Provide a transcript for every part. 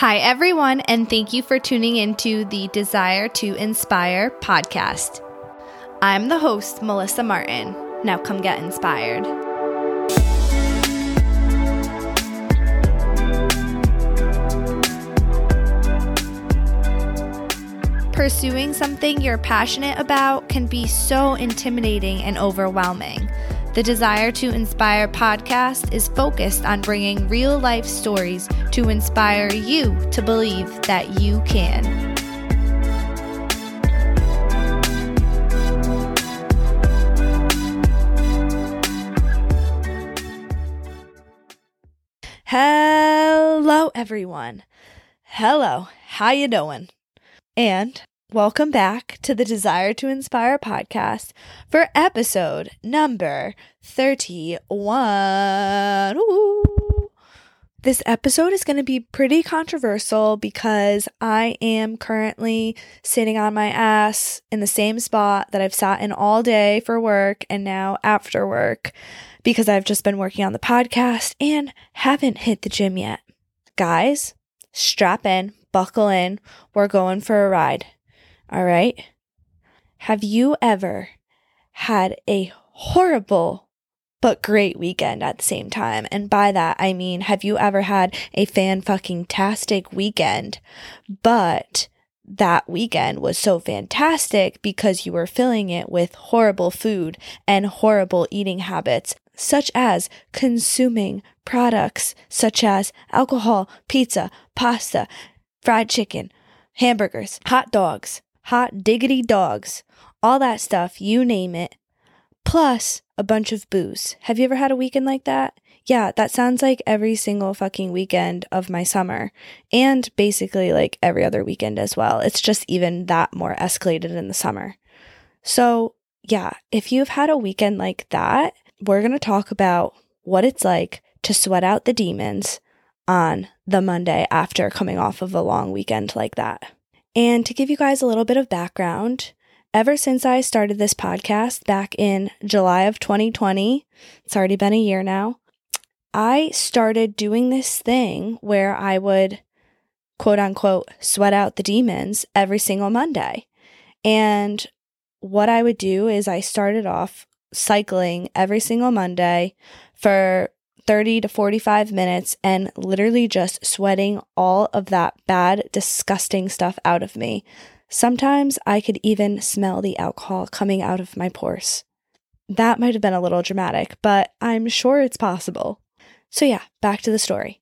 Hi, everyone, and thank you for tuning into the Desire to Inspire podcast. I'm the host, Melissa Martin. Now come get inspired. Pursuing something you're passionate about can be so intimidating and overwhelming. The Desire to Inspire podcast is focused on bringing real life stories to inspire you to believe that you can. Hello everyone. Hello. How you doing? And Welcome back to the Desire to Inspire podcast for episode number 31. Ooh. This episode is going to be pretty controversial because I am currently sitting on my ass in the same spot that I've sat in all day for work and now after work because I've just been working on the podcast and haven't hit the gym yet. Guys, strap in, buckle in, we're going for a ride. All right. Have you ever had a horrible but great weekend at the same time? And by that, I mean, have you ever had a fan fucking tastic weekend, but that weekend was so fantastic because you were filling it with horrible food and horrible eating habits, such as consuming products such as alcohol, pizza, pasta, fried chicken, hamburgers, hot dogs, hot diggity dogs, all that stuff, you name it, plus a bunch of booze. Have you ever had a weekend like that? Yeah, that sounds like every single fucking weekend of my summer, and basically like every other weekend as well. It's just even that more escalated in the summer. So, yeah, if you've had a weekend like that, we're going to talk about what it's like to sweat out the demons on the Monday after coming off of a long weekend like that. And to give you guys a little bit of background, ever since I started this podcast back in July of 2020, it's already been a year now, I started doing this thing where I would quote unquote sweat out the demons every single Monday. And what I would do is I started off cycling every single Monday for 30 to 45 minutes and literally just sweating all of that bad, disgusting stuff out of me. Sometimes I could even smell the alcohol coming out of my pores. That might have been a little dramatic, but I'm sure it's possible. So, yeah, back to the story.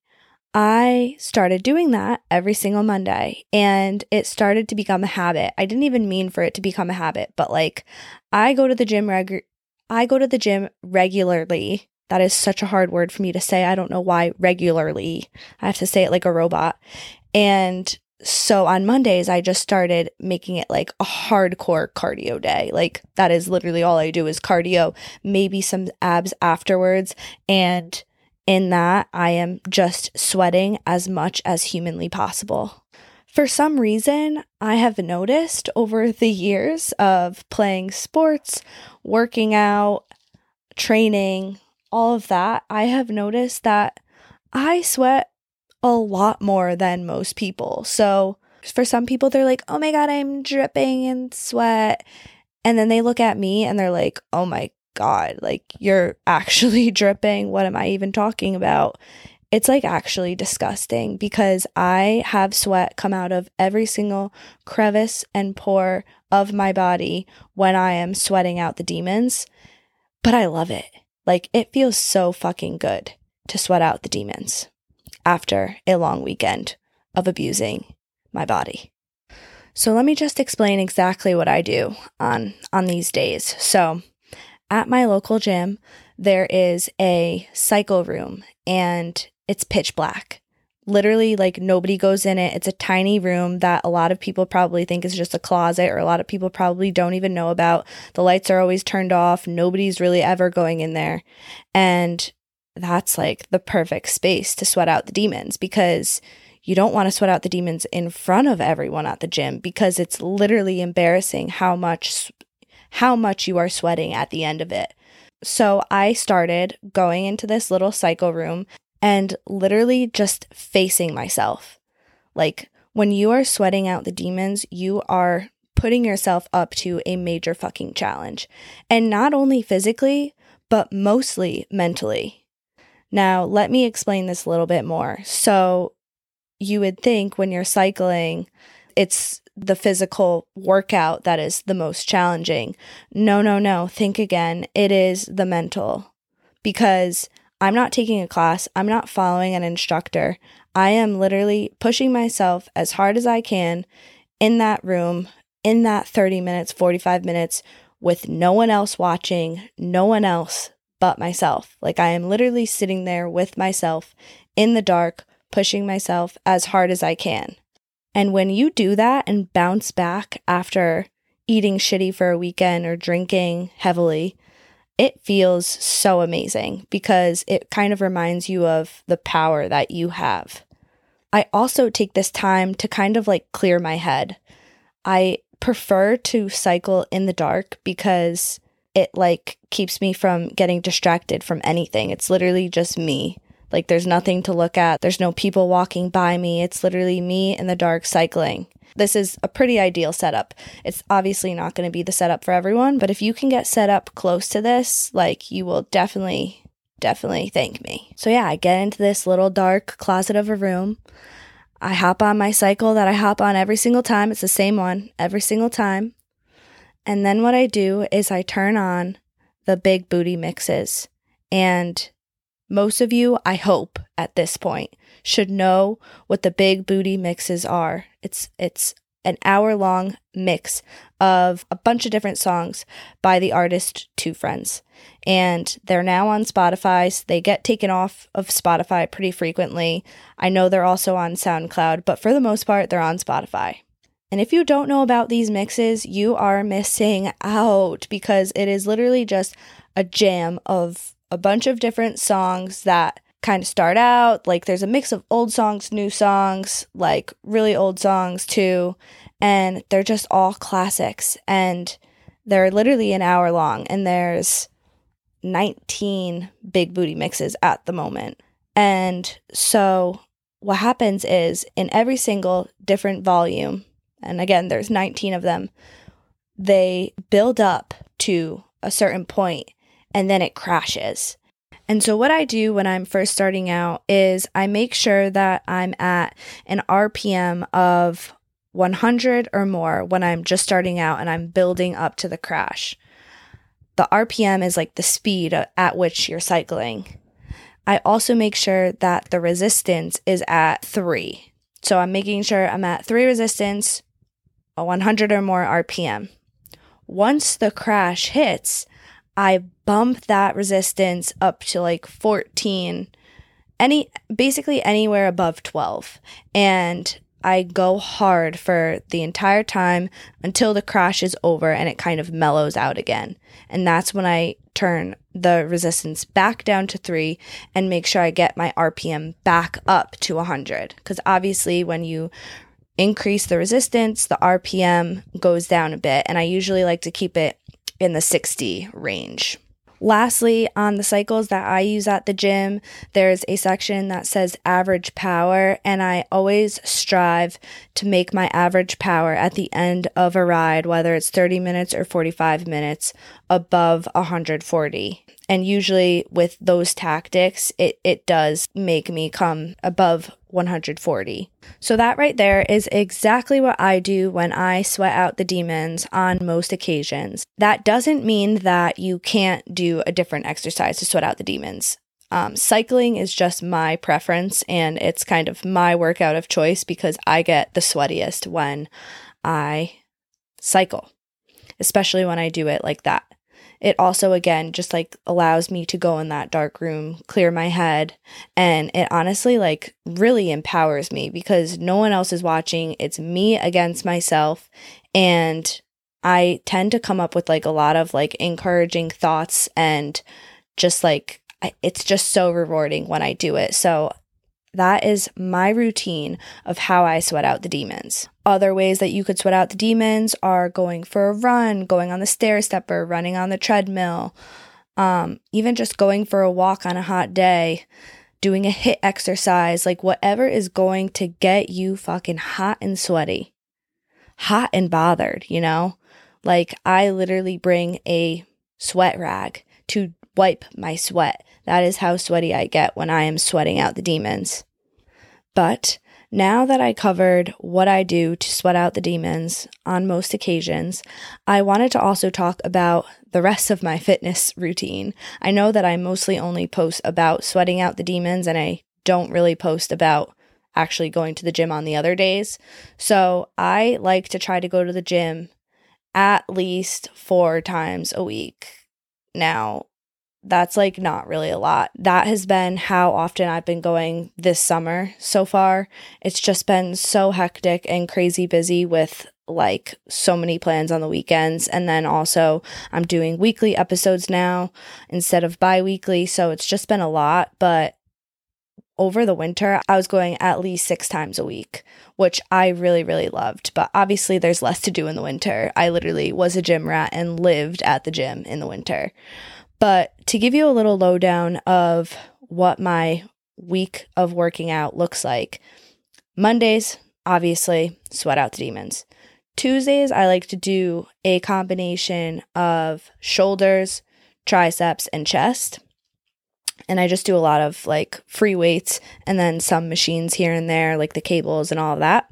I started doing that every single Monday and it started to become a habit. I didn't even mean for it to become a habit, but like I go to the gym reg I go to the gym regularly that is such a hard word for me to say. I don't know why regularly. I have to say it like a robot. And so on Mondays, I just started making it like a hardcore cardio day. Like that is literally all I do is cardio, maybe some abs afterwards. And in that, I am just sweating as much as humanly possible. For some reason, I have noticed over the years of playing sports, working out, training, all of that, I have noticed that I sweat a lot more than most people. So for some people, they're like, oh my God, I'm dripping in sweat. And then they look at me and they're like, oh my God, like you're actually dripping. What am I even talking about? It's like actually disgusting because I have sweat come out of every single crevice and pore of my body when I am sweating out the demons, but I love it. Like it feels so fucking good to sweat out the demons after a long weekend of abusing my body. So let me just explain exactly what I do on on these days. So at my local gym, there is a cycle room and it's pitch black literally like nobody goes in it. It's a tiny room that a lot of people probably think is just a closet or a lot of people probably don't even know about. The lights are always turned off. Nobody's really ever going in there. And that's like the perfect space to sweat out the demons because you don't want to sweat out the demons in front of everyone at the gym because it's literally embarrassing how much how much you are sweating at the end of it. So I started going into this little cycle room and literally just facing myself. Like when you are sweating out the demons, you are putting yourself up to a major fucking challenge. And not only physically, but mostly mentally. Now, let me explain this a little bit more. So, you would think when you're cycling, it's the physical workout that is the most challenging. No, no, no. Think again. It is the mental. Because I'm not taking a class, I'm not following an instructor. I am literally pushing myself as hard as I can in that room, in that 30 minutes, 45 minutes, with no one else watching, no one else but myself. Like I am literally sitting there with myself in the dark, pushing myself as hard as I can. And when you do that and bounce back after eating shitty for a weekend or drinking heavily, it feels so amazing because it kind of reminds you of the power that you have. I also take this time to kind of like clear my head. I prefer to cycle in the dark because it like keeps me from getting distracted from anything. It's literally just me. Like there's nothing to look at. There's no people walking by me. It's literally me in the dark cycling. This is a pretty ideal setup. It's obviously not going to be the setup for everyone, but if you can get set up close to this, like you will definitely definitely thank me. So yeah, I get into this little dark closet of a room. I hop on my cycle that I hop on every single time. It's the same one every single time. And then what I do is I turn on the big booty mixes. And most of you, I hope at this point, should know what the big booty mixes are. It's it's an hour long mix of a bunch of different songs by the artist Two Friends. And they're now on Spotify. So they get taken off of Spotify pretty frequently. I know they're also on SoundCloud, but for the most part, they're on Spotify. And if you don't know about these mixes, you are missing out because it is literally just a jam of a bunch of different songs that kind of start out like there's a mix of old songs, new songs, like really old songs too, and they're just all classics and they're literally an hour long and there's 19 big booty mixes at the moment. And so what happens is in every single different volume, and again there's 19 of them, they build up to a certain point and then it crashes. And so, what I do when I'm first starting out is I make sure that I'm at an RPM of 100 or more when I'm just starting out and I'm building up to the crash. The RPM is like the speed at which you're cycling. I also make sure that the resistance is at three. So, I'm making sure I'm at three resistance, a 100 or more RPM. Once the crash hits, I bump that resistance up to like 14 any basically anywhere above 12 and I go hard for the entire time until the crash is over and it kind of mellows out again. And that's when I turn the resistance back down to 3 and make sure I get my RPM back up to 100 cuz obviously when you increase the resistance, the RPM goes down a bit. And I usually like to keep it in the 60 range. Lastly, on the cycles that I use at the gym, there's a section that says average power, and I always strive to make my average power at the end of a ride, whether it's 30 minutes or 45 minutes, above 140. And usually with those tactics, it, it does make me come above 140. So, that right there is exactly what I do when I sweat out the demons on most occasions. That doesn't mean that you can't do a different exercise to sweat out the demons. Um, cycling is just my preference and it's kind of my workout of choice because I get the sweatiest when I cycle, especially when I do it like that it also again just like allows me to go in that dark room clear my head and it honestly like really empowers me because no one else is watching. It's me against myself and i tend to come up with like a lot of like encouraging thoughts and just like it's just so rewarding when i do it. So that is my routine of how I sweat out the demons. Other ways that you could sweat out the demons are going for a run, going on the stair stepper, running on the treadmill, um, even just going for a walk on a hot day. doing a HIIT exercise, like whatever is going to get you fucking hot and sweaty, hot and bothered, you know? Like I literally bring a sweat rag to wipe my sweat. That is how sweaty I get when I am sweating out the demons. But now that I covered what I do to sweat out the demons on most occasions, I wanted to also talk about the rest of my fitness routine. I know that I mostly only post about sweating out the demons and I don't really post about actually going to the gym on the other days. So I like to try to go to the gym at least four times a week. Now, that's like not really a lot. That has been how often I've been going this summer so far. It's just been so hectic and crazy busy with like so many plans on the weekends. And then also, I'm doing weekly episodes now instead of bi weekly. So it's just been a lot. But over the winter, I was going at least six times a week, which I really, really loved. But obviously, there's less to do in the winter. I literally was a gym rat and lived at the gym in the winter. But to give you a little lowdown of what my week of working out looks like, Mondays, obviously, sweat out the demons. Tuesdays, I like to do a combination of shoulders, triceps, and chest. And I just do a lot of like free weights and then some machines here and there, like the cables and all of that.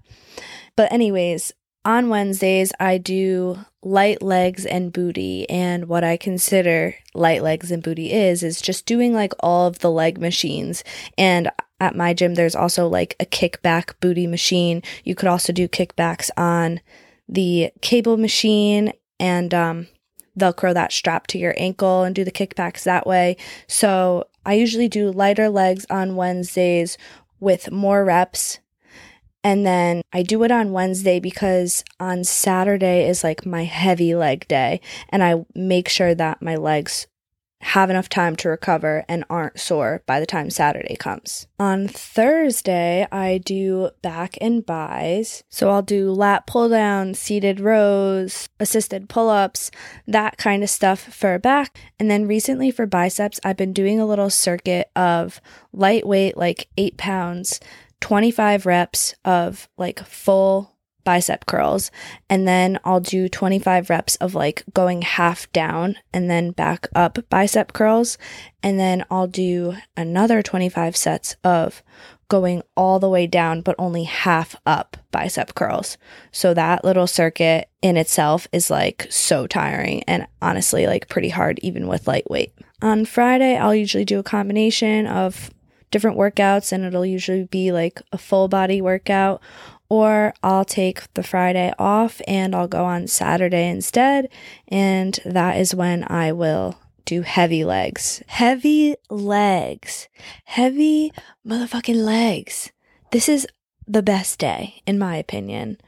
But, anyways, on Wednesdays, I do light legs and booty. And what I consider light legs and booty is, is just doing like all of the leg machines. And at my gym, there's also like a kickback booty machine. You could also do kickbacks on the cable machine and um, Velcro that strap to your ankle and do the kickbacks that way. So I usually do lighter legs on Wednesdays with more reps and then I do it on Wednesday because on Saturday is like my heavy leg day. And I make sure that my legs have enough time to recover and aren't sore by the time Saturday comes. On Thursday, I do back and bis. So I'll do lat pull down, seated rows, assisted pull ups, that kind of stuff for back. And then recently for biceps, I've been doing a little circuit of lightweight, like eight pounds 25 reps of like full bicep curls and then I'll do 25 reps of like going half down and then back up bicep curls and then I'll do another 25 sets of going all the way down but only half up bicep curls. So that little circuit in itself is like so tiring and honestly like pretty hard even with lightweight. On Friday, I'll usually do a combination of different workouts and it'll usually be like a full body workout or I'll take the Friday off and I'll go on Saturday instead and that is when I will do heavy legs. Heavy legs. Heavy motherfucking legs. This is the best day in my opinion.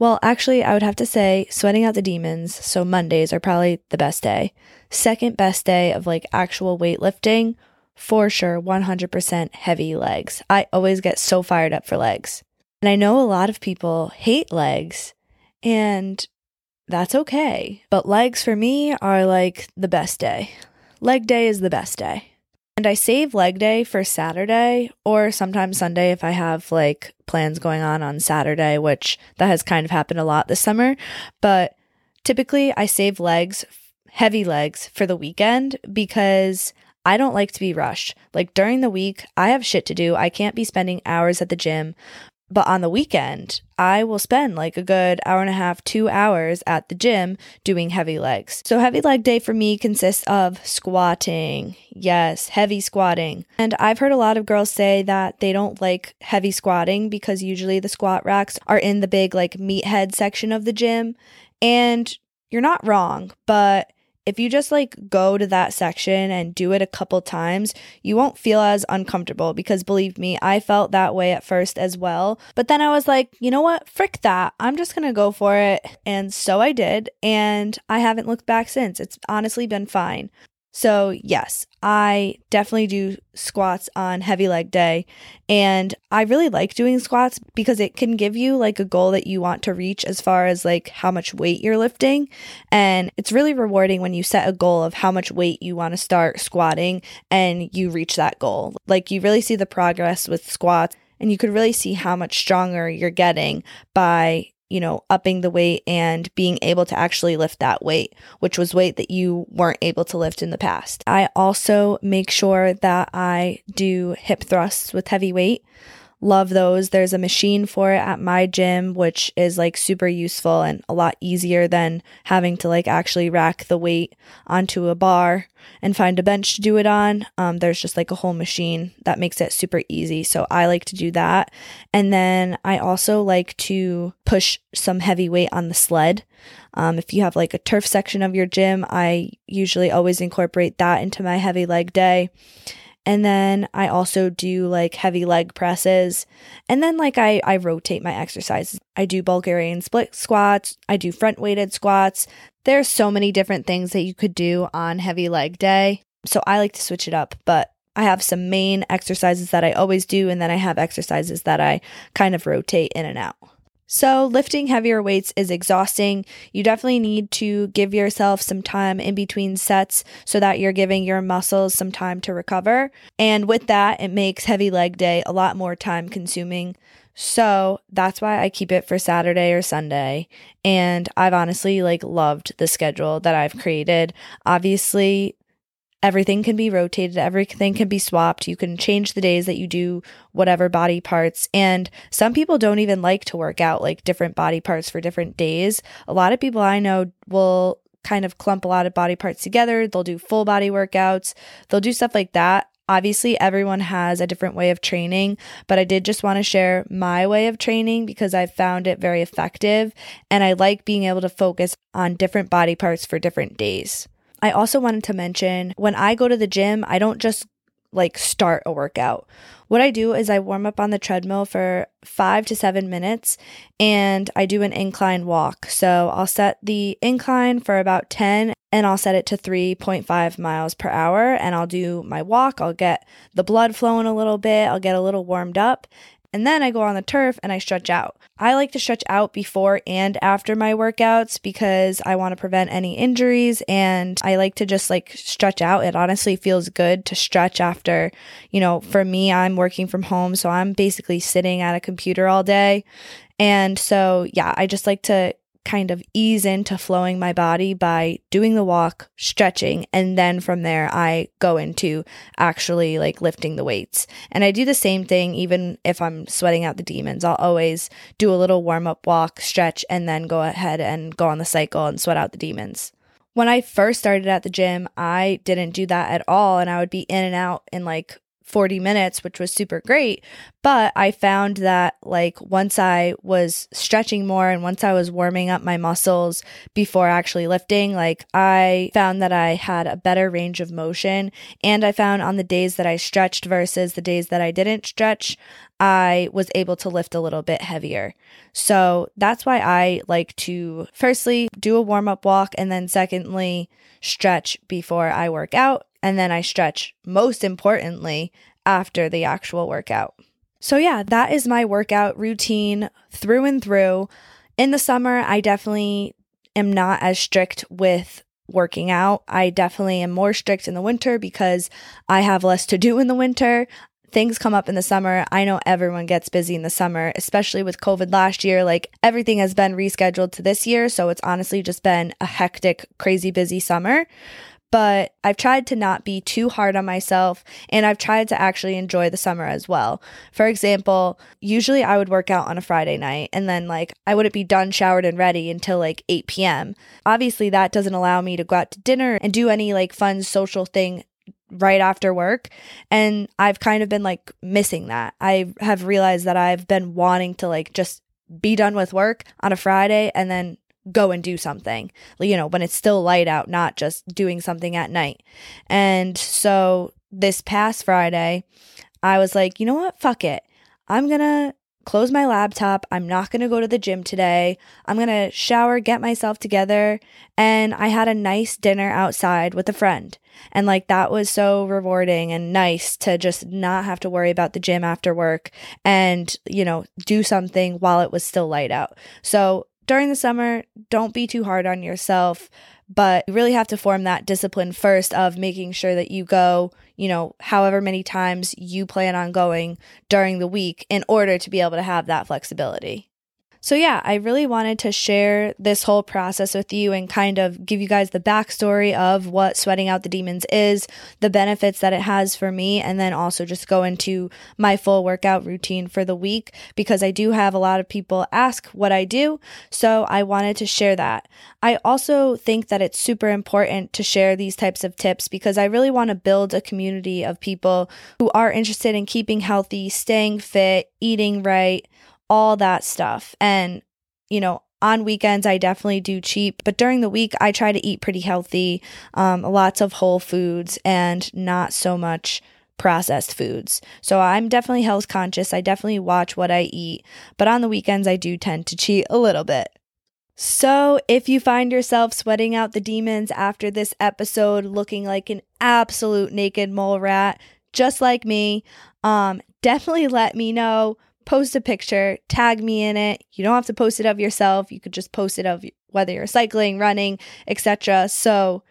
Well, actually, I would have to say sweating out the demons, so Mondays are probably the best day. Second best day of like actual weightlifting for sure 100% heavy legs. I always get so fired up for legs. And I know a lot of people hate legs, and that's okay. But legs for me are like the best day. Leg day is the best day. And I save leg day for Saturday or sometimes Sunday if I have like plans going on on Saturday, which that has kind of happened a lot this summer. But typically I save legs, heavy legs for the weekend because I don't like to be rushed. Like during the week, I have shit to do. I can't be spending hours at the gym. But on the weekend, I will spend like a good hour and a half, two hours at the gym doing heavy legs. So, heavy leg day for me consists of squatting. Yes, heavy squatting. And I've heard a lot of girls say that they don't like heavy squatting because usually the squat racks are in the big, like, meathead section of the gym. And you're not wrong, but if you just like go to that section and do it a couple times, you won't feel as uncomfortable because believe me, I felt that way at first as well. But then I was like, you know what? Frick that. I'm just going to go for it. And so I did. And I haven't looked back since. It's honestly been fine. So, yes, I definitely do squats on heavy leg day. And I really like doing squats because it can give you like a goal that you want to reach as far as like how much weight you're lifting. And it's really rewarding when you set a goal of how much weight you want to start squatting and you reach that goal. Like, you really see the progress with squats and you could really see how much stronger you're getting by you know, upping the weight and being able to actually lift that weight, which was weight that you weren't able to lift in the past. I also make sure that I do hip thrusts with heavy weight. Love those. There's a machine for it at my gym, which is like super useful and a lot easier than having to like actually rack the weight onto a bar and find a bench to do it on. Um, there's just like a whole machine that makes it super easy. So I like to do that. And then I also like to push some heavy weight on the sled. Um, if you have like a turf section of your gym, I usually always incorporate that into my heavy leg day. And then I also do like heavy leg presses. And then like I, I rotate my exercises. I do Bulgarian split squats. I do front weighted squats. There's so many different things that you could do on heavy leg day. So I like to switch it up, but I have some main exercises that I always do. And then I have exercises that I kind of rotate in and out. So, lifting heavier weights is exhausting. You definitely need to give yourself some time in between sets so that you're giving your muscles some time to recover. And with that, it makes heavy leg day a lot more time consuming. So, that's why I keep it for Saturday or Sunday. And I've honestly like loved the schedule that I've created. Obviously, everything can be rotated, everything can be swapped. You can change the days that you do whatever body parts. And some people don't even like to work out like different body parts for different days. A lot of people I know will kind of clump a lot of body parts together. They'll do full body workouts, they'll do stuff like that. Obviously, everyone has a different way of training, but I did just want to share my way of training because I found it very effective and I like being able to focus on different body parts for different days. I also wanted to mention when I go to the gym, I don't just like start a workout. What I do is I warm up on the treadmill for five to seven minutes and I do an incline walk. So I'll set the incline for about 10 and I'll set it to 3.5 miles per hour and I'll do my walk. I'll get the blood flowing a little bit, I'll get a little warmed up, and then I go on the turf and I stretch out. I like to stretch out before and after my workouts because I want to prevent any injuries and I like to just like stretch out. It honestly feels good to stretch after, you know, for me, I'm working from home. So I'm basically sitting at a computer all day. And so, yeah, I just like to kind of ease into flowing my body by doing the walk, stretching, and then from there I go into actually like lifting the weights. And I do the same thing even if I'm sweating out the demons. I'll always do a little warm up walk, stretch, and then go ahead and go on the cycle and sweat out the demons. When I first started at the gym, I didn't do that at all. And I would be in and out in like 40 minutes, which was super great. But I found that, like, once I was stretching more and once I was warming up my muscles before actually lifting, like, I found that I had a better range of motion. And I found on the days that I stretched versus the days that I didn't stretch, I was able to lift a little bit heavier. So that's why I like to, firstly, do a warm up walk and then, secondly, stretch before I work out and then I stretch, most importantly, after the actual workout. So, yeah, that is my workout routine through and through. In the summer, I definitely am not as strict with working out. I definitely am more strict in the winter because I have less to do in the winter. Things come up in the summer. I know everyone gets busy in the summer, especially with COVID last year. Like everything has been rescheduled to this year. So it's honestly just been a hectic, crazy busy summer but I've tried to not be too hard on myself and I've tried to actually enjoy the summer as well. For example, usually I would work out on a Friday night and then like I wouldn't be done, showered, and ready until like 8 p.m. Obviously, that doesn't allow me to go out to dinner and do any like fun social thing right after work. And I've kind of been like missing that. I have realized that I've been wanting to like just be done with work on a Friday and then go and do something, you know, when it's still light out, not just doing something at night. And so this past Friday, I was like, you know what? Fuck it. I'm going to close my laptop. I'm not going to go to the gym today. I'm going to shower, get myself together. And I had a nice dinner outside with a friend. And like that was so rewarding and nice to just not have to worry about the gym after work and, you know, do something while it was still light out. So during the summer, don't be too hard on yourself, but you really have to form that discipline first of making sure that you go, you know, however many times you plan on going during the week in order to be able to have that flexibility. So, yeah, I really wanted to share this whole process with you and kind of give you guys the backstory of what sweating out the demons is, the benefits that it has for me, and then also just go into my full workout routine for the week because I do have a lot of people ask what I do. So, I wanted to share that. I also think that it's super important to share these types of tips because I really want to build a community of people who are interested in keeping healthy, staying fit, eating right all that stuff. And, you know, on weekends, I definitely do cheap, but during the week, I try to eat pretty healthy, um, lots of whole foods and not so much processed foods. So I'm definitely health conscious. I definitely watch what I eat, but on the weekends, I do tend to cheat a little bit. So, if you find yourself sweating out the demons after this episode looking like an absolute naked mole rat, just like me, um, definitely let me know post a picture, tag me in it. You don't have to post it of yourself. You could just post it of whether you're cycling, running, etc. So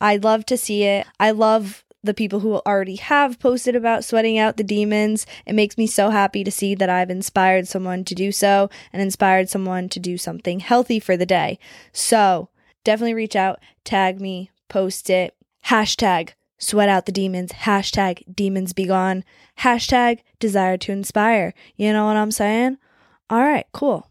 I love to see it. I love the people who already have posted about sweating out the demons. It makes me so happy to see that I've inspired someone to do so and inspired someone to do something healthy for the day. So definitely reach out, tag me, post it, hashtag sweat out the demons, hashtag demons be gone, hashtag desire to inspire. You know what I'm saying? All right, cool.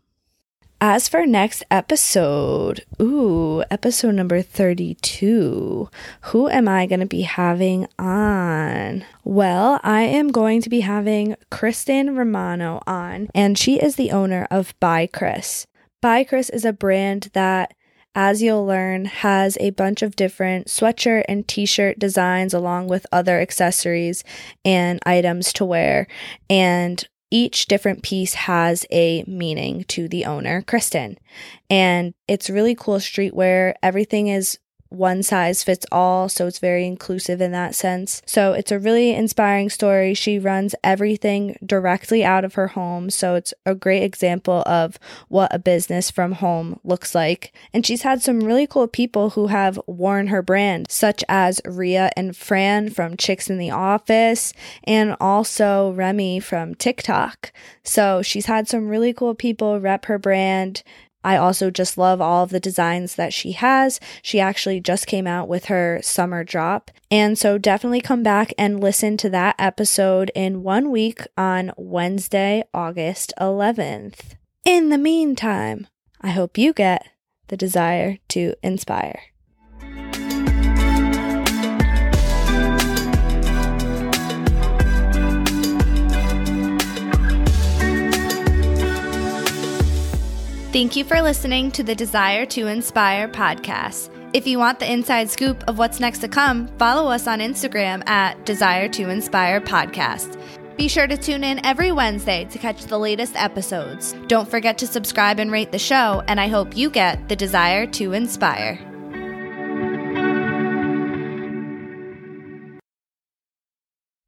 As for next episode, ooh, episode number 32, who am I going to be having on? Well, I am going to be having Kristen Romano on, and she is the owner of By Chris. By Chris is a brand that as you'll learn, has a bunch of different sweatshirt and t shirt designs along with other accessories and items to wear. And each different piece has a meaning to the owner, Kristen. And it's really cool streetwear. Everything is one size fits all, so it's very inclusive in that sense. So it's a really inspiring story. She runs everything directly out of her home, so it's a great example of what a business from home looks like. And she's had some really cool people who have worn her brand, such as Ria and Fran from Chicks in the Office, and also Remy from TikTok. So she's had some really cool people rep her brand. I also just love all of the designs that she has. She actually just came out with her summer drop. And so definitely come back and listen to that episode in one week on Wednesday, August 11th. In the meantime, I hope you get the desire to inspire. Thank you for listening to the Desire to Inspire podcast. If you want the inside scoop of what's next to come, follow us on Instagram at Desire to Inspire Podcast. Be sure to tune in every Wednesday to catch the latest episodes. Don't forget to subscribe and rate the show, and I hope you get the desire to inspire.